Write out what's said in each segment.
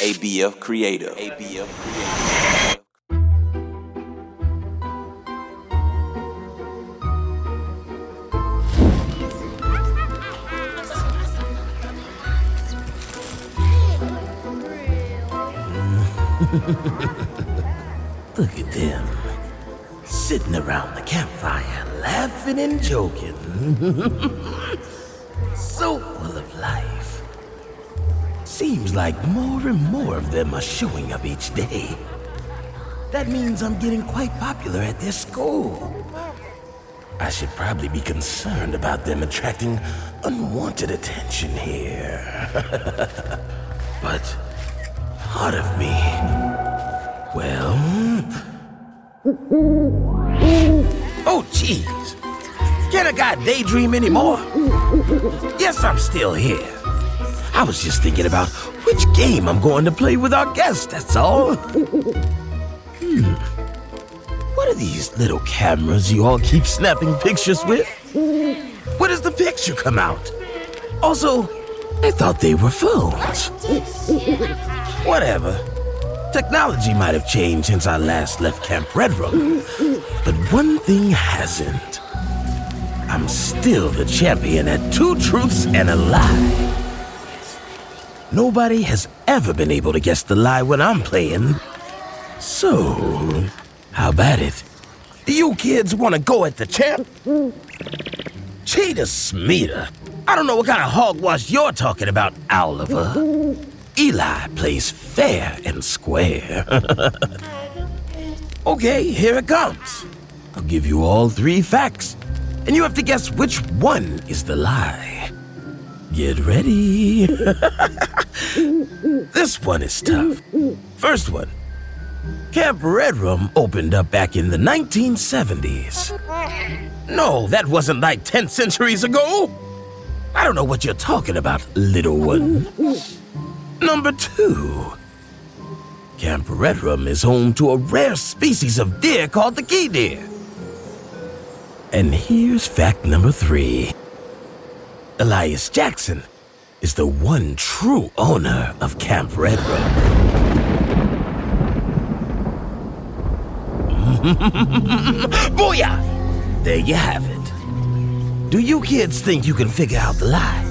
ABF Creative. ABF Creative. Look at them. Sitting around the campfire, laughing and joking. Seems like more and more of them are showing up each day. That means I'm getting quite popular at their school. I should probably be concerned about them attracting unwanted attention here. but part of me, well. Oh, jeez. Can a guy daydream anymore? Yes, I'm still here. I was just thinking about which game I'm going to play with our guest, that's all. Hmm. What are these little cameras you all keep snapping pictures with? When does the picture come out? Also, I thought they were phones. Whatever. Technology might have changed since I last left Camp Red Room, but one thing hasn't. I'm still the champion at two truths and a lie. Nobody has ever been able to guess the lie when I'm playing. So, how about it? Do you kids want to go at the champ? Cheetah Smeeta. I don't know what kind of hogwash you're talking about, Oliver. Eli plays fair and square. okay, here it comes. I'll give you all three facts, and you have to guess which one is the lie. Get ready. this one is tough. First one Camp Red Room opened up back in the 1970s. No, that wasn't like 10 centuries ago. I don't know what you're talking about, little one. Number two. Camp Red Room is home to a rare species of deer called the key deer. And here's fact number three. Elias Jackson is the one true owner of Camp Red Room. Booyah! There you have it. Do you kids think you can figure out the lie?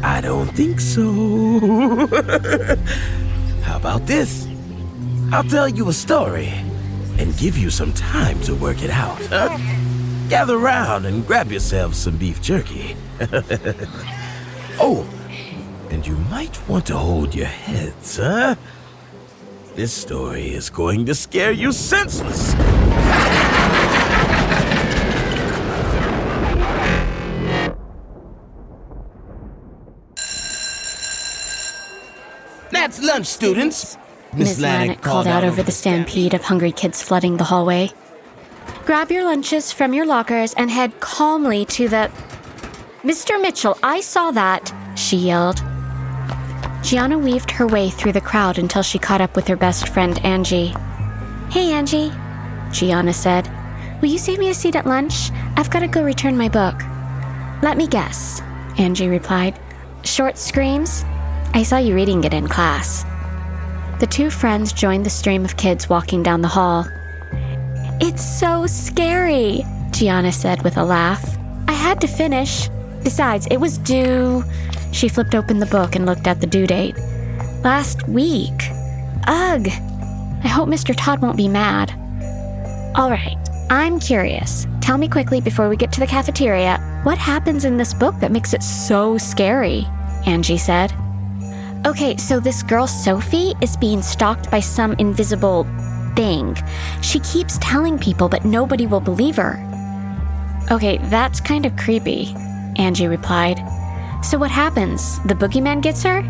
I don't think so. How about this? I'll tell you a story and give you some time to work it out. Huh? Gather round and grab yourselves some beef jerky. oh, and you might want to hold your heads, huh? This story is going to scare you senseless. That's lunch, students. Miss Lanik called out over the stampede of hungry kids flooding the hallway. Grab your lunches from your lockers and head calmly to the. Mr. Mitchell, I saw that, she yelled. Gianna weaved her way through the crowd until she caught up with her best friend, Angie. Hey, Angie, Gianna said. Will you save me a seat at lunch? I've got to go return my book. Let me guess, Angie replied. Short screams? I saw you reading it in class. The two friends joined the stream of kids walking down the hall. It's so scary, Gianna said with a laugh. I had to finish. Besides, it was due. She flipped open the book and looked at the due date. Last week. Ugh. I hope Mr. Todd won't be mad. All right, I'm curious. Tell me quickly before we get to the cafeteria what happens in this book that makes it so scary? Angie said. Okay, so this girl Sophie is being stalked by some invisible thing. She keeps telling people, but nobody will believe her. Okay, that's kind of creepy, Angie replied. So what happens? The boogeyman gets her?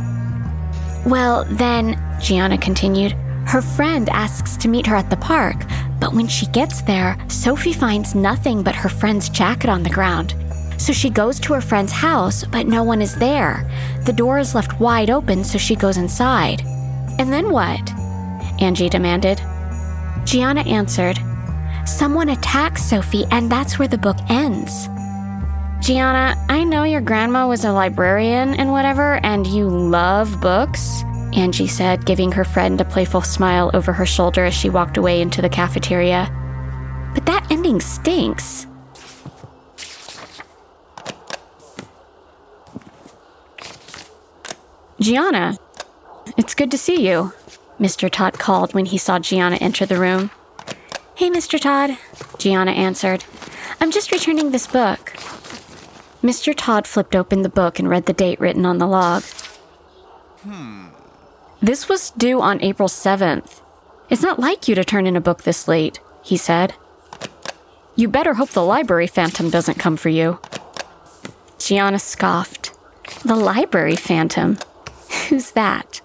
Well, then, Gianna continued, her friend asks to meet her at the park, but when she gets there, Sophie finds nothing but her friend's jacket on the ground. So she goes to her friend's house, but no one is there. The door is left wide open, so she goes inside. And then what? Angie demanded. Gianna answered, Someone attacks Sophie, and that's where the book ends. Gianna, I know your grandma was a librarian and whatever, and you love books, Angie said, giving her friend a playful smile over her shoulder as she walked away into the cafeteria. But that ending stinks. Gianna, it's good to see you, Mr. Todd called when he saw Gianna enter the room. Hey, Mr. Todd, Gianna answered. I'm just returning this book. Mr. Todd flipped open the book and read the date written on the log. Hmm. This was due on April 7th. It's not like you to turn in a book this late, he said. You better hope the library phantom doesn't come for you. Gianna scoffed. The library phantom? Who's that?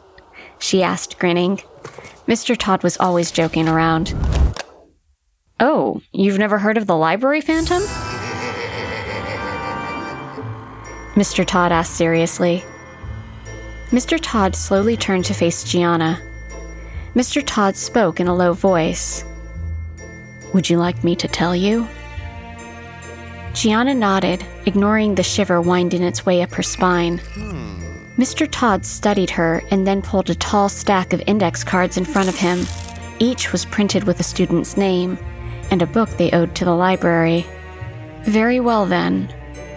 She asked, grinning. Mr. Todd was always joking around. Oh, you've never heard of the library phantom? Mr. Todd asked seriously. Mr. Todd slowly turned to face Gianna. Mr. Todd spoke in a low voice. Would you like me to tell you? Gianna nodded, ignoring the shiver winding its way up her spine. Hmm. Mr. Todd studied her and then pulled a tall stack of index cards in front of him. Each was printed with a student's name and a book they owed to the library. Very well, then,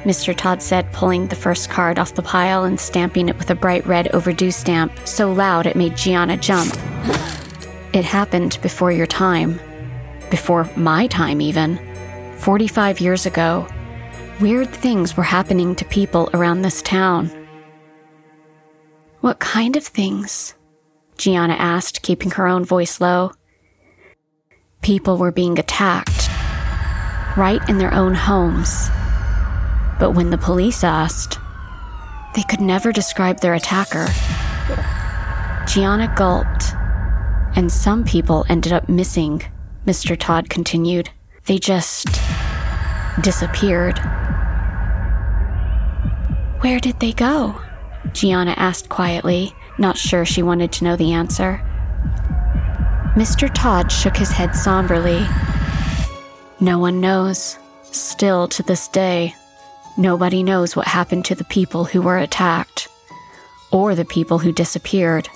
Mr. Todd said, pulling the first card off the pile and stamping it with a bright red overdue stamp so loud it made Gianna jump. It happened before your time. Before my time, even. 45 years ago. Weird things were happening to people around this town. What kind of things? Gianna asked, keeping her own voice low. People were being attacked, right in their own homes. But when the police asked, they could never describe their attacker. Gianna gulped. And some people ended up missing, Mr. Todd continued. They just disappeared. Where did they go? Gianna asked quietly, not sure she wanted to know the answer. Mr. Todd shook his head somberly. No one knows. Still to this day, nobody knows what happened to the people who were attacked, or the people who disappeared.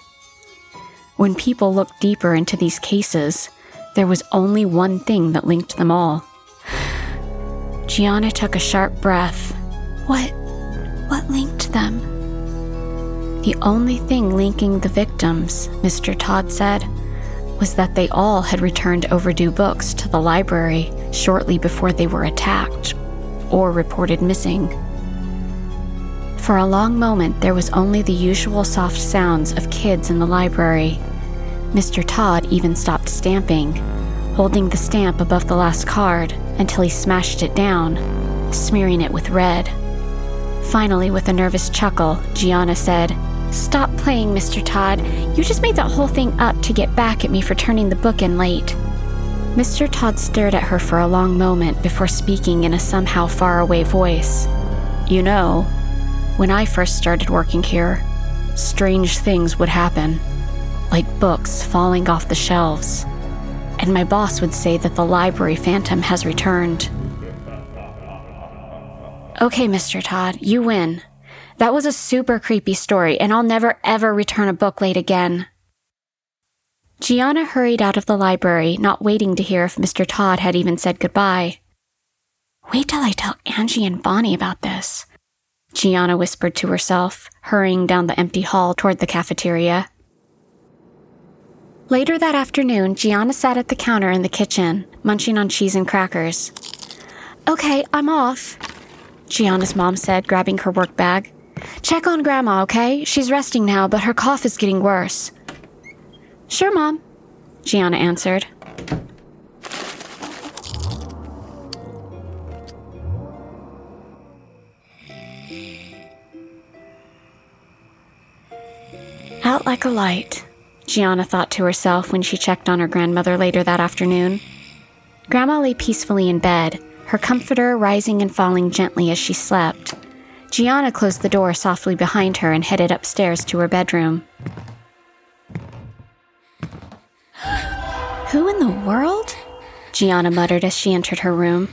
When people looked deeper into these cases, there was only one thing that linked them all. Gianna took a sharp breath. What? What linked them? The only thing linking the victims, Mr. Todd said, was that they all had returned overdue books to the library shortly before they were attacked or reported missing. For a long moment, there was only the usual soft sounds of kids in the library. Mr. Todd even stopped stamping, holding the stamp above the last card until he smashed it down, smearing it with red. Finally, with a nervous chuckle, Gianna said, Stop playing, Mr. Todd. You just made that whole thing up to get back at me for turning the book in late. Mr. Todd stared at her for a long moment before speaking in a somehow faraway voice. You know, when I first started working here, strange things would happen, like books falling off the shelves. And my boss would say that the library phantom has returned. Okay, Mr. Todd, you win. That was a super creepy story, and I'll never ever return a book late again. Gianna hurried out of the library, not waiting to hear if Mr. Todd had even said goodbye. Wait till I tell Angie and Bonnie about this, Gianna whispered to herself, hurrying down the empty hall toward the cafeteria. Later that afternoon, Gianna sat at the counter in the kitchen, munching on cheese and crackers. Okay, I'm off, Gianna's mom said, grabbing her work bag. Check on Grandma, okay? She's resting now, but her cough is getting worse. Sure, Mom, Gianna answered. Out like a light, Gianna thought to herself when she checked on her grandmother later that afternoon. Grandma lay peacefully in bed, her comforter rising and falling gently as she slept. Gianna closed the door softly behind her and headed upstairs to her bedroom. Who in the world? Gianna muttered as she entered her room.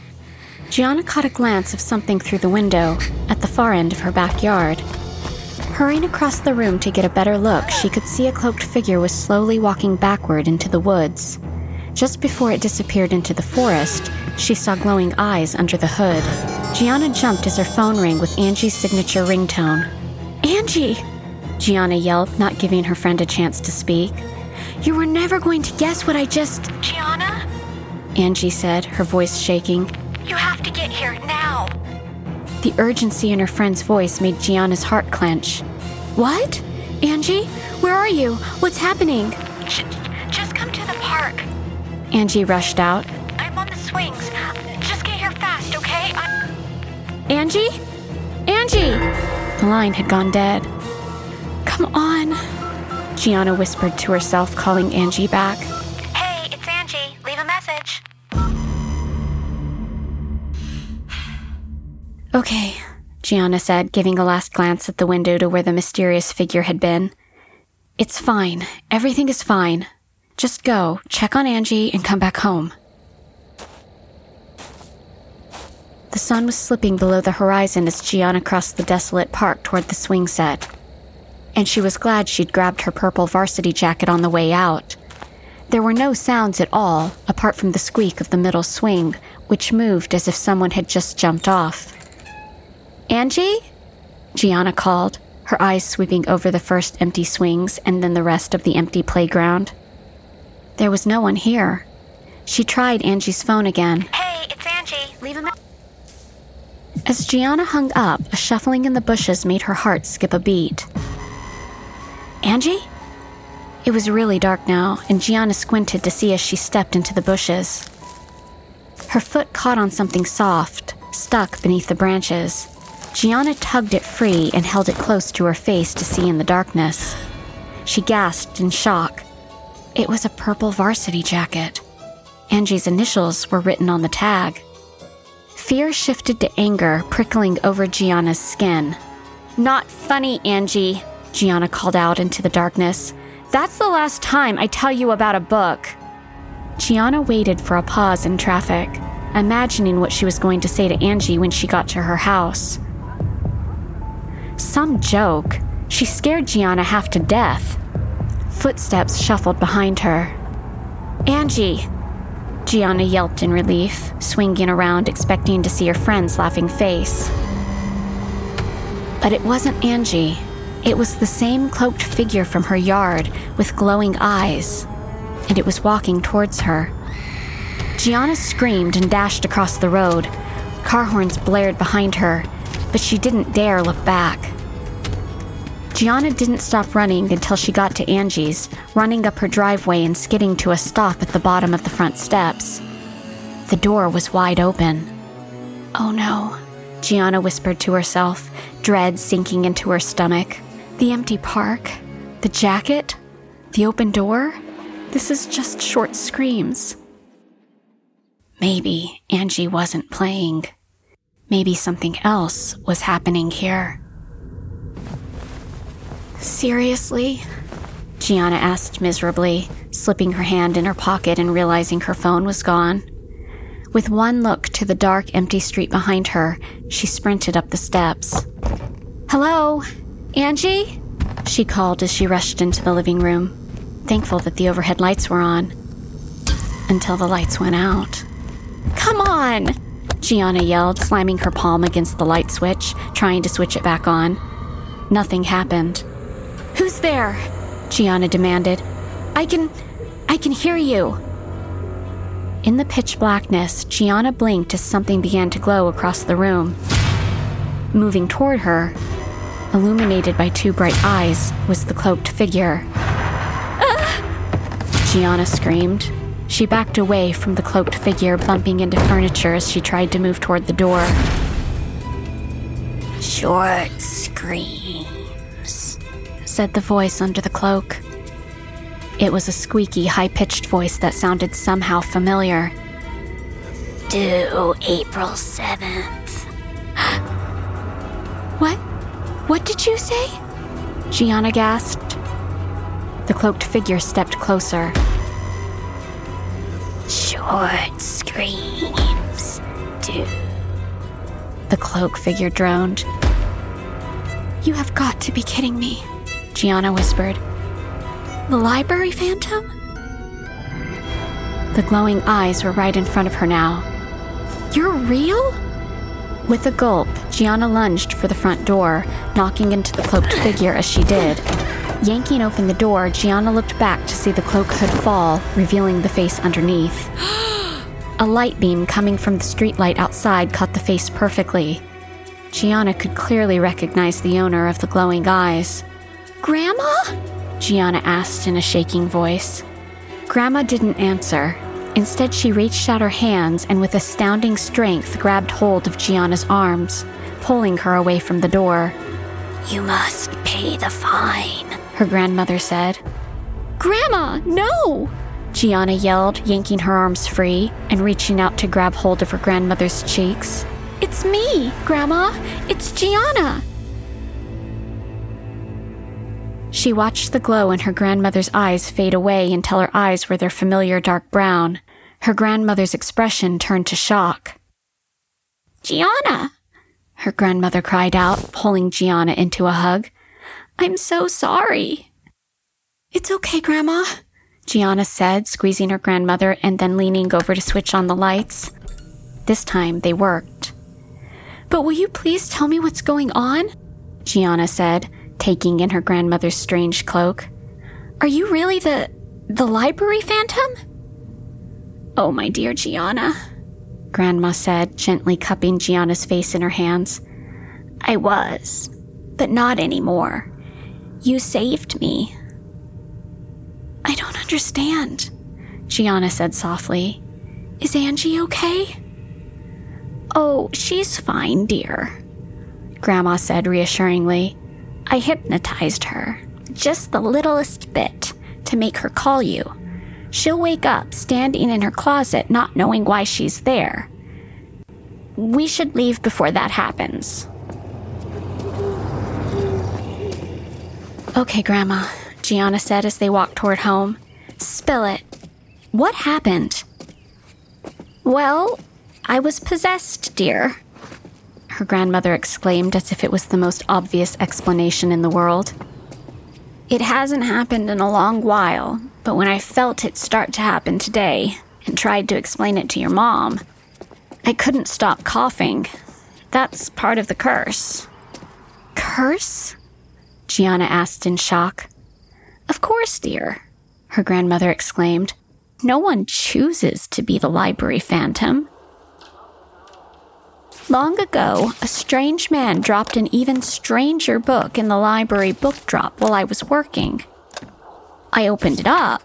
Gianna caught a glance of something through the window at the far end of her backyard. Hurrying across the room to get a better look, she could see a cloaked figure was slowly walking backward into the woods. Just before it disappeared into the forest, she saw glowing eyes under the hood. Gianna jumped as her phone rang with Angie's signature ringtone. Angie! Gianna yelled, not giving her friend a chance to speak. You were never going to guess what I just. Gianna? Angie said, her voice shaking. You have to get here now. The urgency in her friend's voice made Gianna's heart clench. What? Angie? Where are you? What's happening? Angie rushed out. I'm on the swings. Just get here fast, okay? I'm... Angie? Angie! The line had gone dead. Come on, Gianna whispered to herself, calling Angie back. Hey, it's Angie. Leave a message. Okay, Gianna said, giving a last glance at the window to where the mysterious figure had been. It's fine. Everything is fine. Just go, check on Angie, and come back home. The sun was slipping below the horizon as Gianna crossed the desolate park toward the swing set and she was glad she'd grabbed her purple varsity jacket on the way out. There were no sounds at all, apart from the squeak of the middle swing, which moved as if someone had just jumped off. Angie? Gianna called, her eyes sweeping over the first empty swings and then the rest of the empty playground. There was no one here. She tried Angie's phone again. Hey, it's Angie. Leave a message. As Gianna hung up, a shuffling in the bushes made her heart skip a beat. Angie? It was really dark now, and Gianna squinted to see as she stepped into the bushes. Her foot caught on something soft, stuck beneath the branches. Gianna tugged it free and held it close to her face to see in the darkness. She gasped in shock. It was a purple varsity jacket. Angie's initials were written on the tag. Fear shifted to anger, prickling over Gianna's skin. Not funny, Angie, Gianna called out into the darkness. That's the last time I tell you about a book. Gianna waited for a pause in traffic, imagining what she was going to say to Angie when she got to her house. Some joke. She scared Gianna half to death. Footsteps shuffled behind her. Angie! Gianna yelped in relief, swinging around, expecting to see her friend's laughing face. But it wasn't Angie. It was the same cloaked figure from her yard with glowing eyes, and it was walking towards her. Gianna screamed and dashed across the road. Car horns blared behind her, but she didn't dare look back. Gianna didn't stop running until she got to Angie's, running up her driveway and skidding to a stop at the bottom of the front steps. The door was wide open. Oh no, Gianna whispered to herself, dread sinking into her stomach. The empty park, the jacket, the open door. This is just short screams. Maybe Angie wasn't playing. Maybe something else was happening here. Seriously? Gianna asked miserably, slipping her hand in her pocket and realizing her phone was gone. With one look to the dark, empty street behind her, she sprinted up the steps. Hello? Angie? She called as she rushed into the living room, thankful that the overhead lights were on. Until the lights went out. Come on! Gianna yelled, slamming her palm against the light switch, trying to switch it back on. Nothing happened. Who's there? Gianna demanded. I can. I can hear you. In the pitch blackness, Gianna blinked as something began to glow across the room. Moving toward her, illuminated by two bright eyes, was the cloaked figure. Ah! Gianna screamed. She backed away from the cloaked figure, bumping into furniture as she tried to move toward the door. Short screams, said the voice under the cloak. It was a squeaky, high pitched voice that sounded somehow familiar. Due April 7th. what? What did you say? Gianna gasped. The cloaked figure stepped closer. Short screams due the cloak figure droned. You have got to be kidding me, Gianna whispered. The library phantom? The glowing eyes were right in front of her now. You're real? With a gulp, Gianna lunged for the front door, knocking into the cloaked figure as she did. Yanking open the door, Gianna looked back to see the cloak hood fall, revealing the face underneath. a light beam coming from the streetlight outside caught the face perfectly. Gianna could clearly recognize the owner of the glowing eyes. Grandma? Gianna asked in a shaking voice. Grandma didn't answer. Instead, she reached out her hands and with astounding strength grabbed hold of Gianna's arms, pulling her away from the door. You must pay the fine, her grandmother said. Grandma, no! Gianna yelled, yanking her arms free and reaching out to grab hold of her grandmother's cheeks. It's me, Grandma! It's Gianna! She watched the glow in her grandmother's eyes fade away until her eyes were their familiar dark brown. Her grandmother's expression turned to shock. Gianna! Her grandmother cried out, pulling Gianna into a hug. I'm so sorry. It's okay, Grandma, Gianna said, squeezing her grandmother and then leaning over to switch on the lights. This time they worked. But will you please tell me what's going on? Gianna said, taking in her grandmother's strange cloak. Are you really the. the library phantom? Oh, my dear Gianna, Grandma said, gently cupping Gianna's face in her hands. I was, but not anymore. You saved me. I don't understand, Gianna said softly. Is Angie okay? Oh, she's fine, dear, Grandma said reassuringly. I hypnotized her, just the littlest bit, to make her call you. She'll wake up standing in her closet, not knowing why she's there. We should leave before that happens. Okay, Grandma, Gianna said as they walked toward home. Spill it. What happened? Well, I was possessed, dear. Her grandmother exclaimed as if it was the most obvious explanation in the world. It hasn't happened in a long while, but when I felt it start to happen today and tried to explain it to your mom, I couldn't stop coughing. That's part of the curse. Curse? Gianna asked in shock. Of course, dear, her grandmother exclaimed. No one chooses to be the library phantom. Long ago, a strange man dropped an even stranger book in the library book drop while I was working. I opened it up,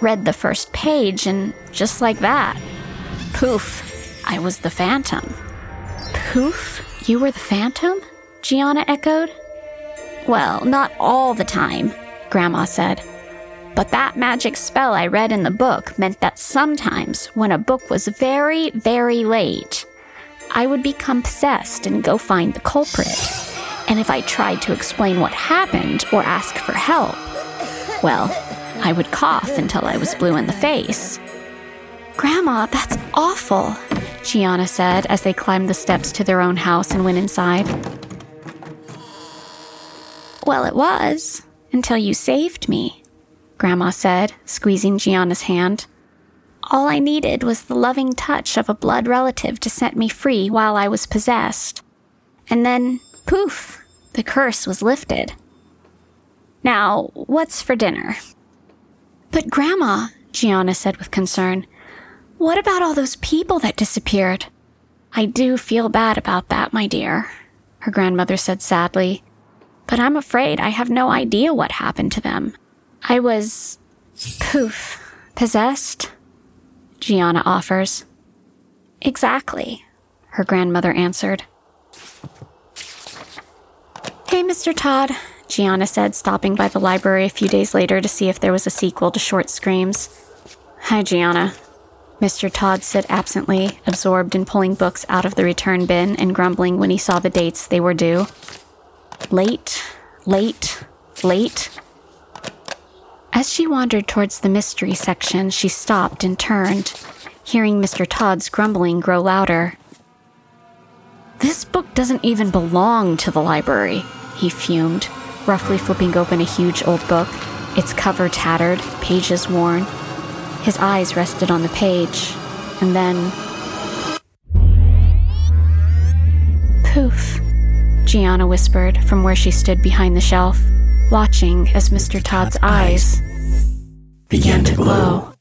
read the first page, and just like that, poof, I was the phantom. Poof, you were the phantom? Gianna echoed. Well, not all the time, Grandma said. But that magic spell I read in the book meant that sometimes, when a book was very, very late, I would become possessed and go find the culprit. And if I tried to explain what happened or ask for help, well, I would cough until I was blue in the face. Grandma, that's awful, Gianna said as they climbed the steps to their own house and went inside. Well, it was, until you saved me, Grandma said, squeezing Gianna's hand. All I needed was the loving touch of a blood relative to set me free while I was possessed. And then, poof, the curse was lifted. Now, what's for dinner? But, Grandma, Gianna said with concern, what about all those people that disappeared? I do feel bad about that, my dear, her grandmother said sadly. But I'm afraid I have no idea what happened to them. I was. poof. possessed? Gianna offers. Exactly, her grandmother answered. Hey, Mr. Todd, Gianna said, stopping by the library a few days later to see if there was a sequel to Short Screams. Hi, Gianna. Mr. Todd said absently, absorbed in pulling books out of the return bin and grumbling when he saw the dates they were due. Late, late, late. As she wandered towards the mystery section, she stopped and turned, hearing Mr. Todd's grumbling grow louder. This book doesn't even belong to the library, he fumed, roughly flipping open a huge old book, its cover tattered, pages worn. His eyes rested on the page, and then. Poof, Gianna whispered from where she stood behind the shelf, watching as Mr. Todd's eyes began to glow.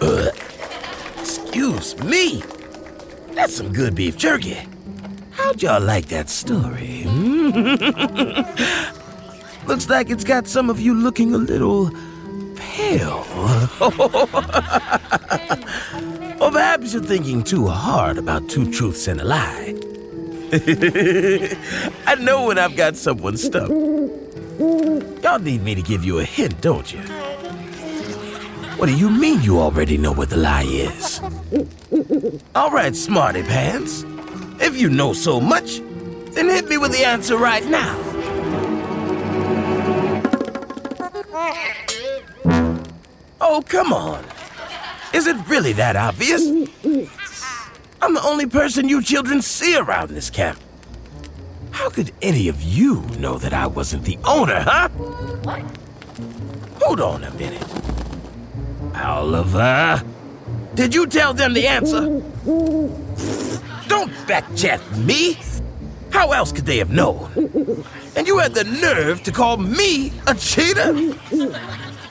Uh, excuse me. That's some good beef jerky. How'd y'all like that story? Hmm? Looks like it's got some of you looking a little pale. or perhaps you're thinking too hard about two truths and a lie. I know when I've got someone stuck. Y'all need me to give you a hint, don't you? What do you mean you already know what the lie is? All right, smarty pants. If you know so much, then hit me with the answer right now. Oh, come on. Is it really that obvious? I'm the only person you children see around this camp. How could any of you know that I wasn't the owner, huh? Hold on a minute. Oliver, did you tell them the answer? Don't backchat me. How else could they have known? And you had the nerve to call me a cheater?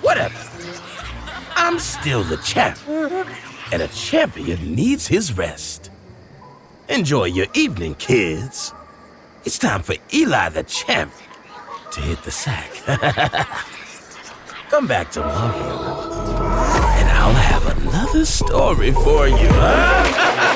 Whatever. I'm still the champ. And a champion needs his rest. Enjoy your evening, kids. It's time for Eli the champ to hit the sack. Come back tomorrow, and I'll have another story for you. huh?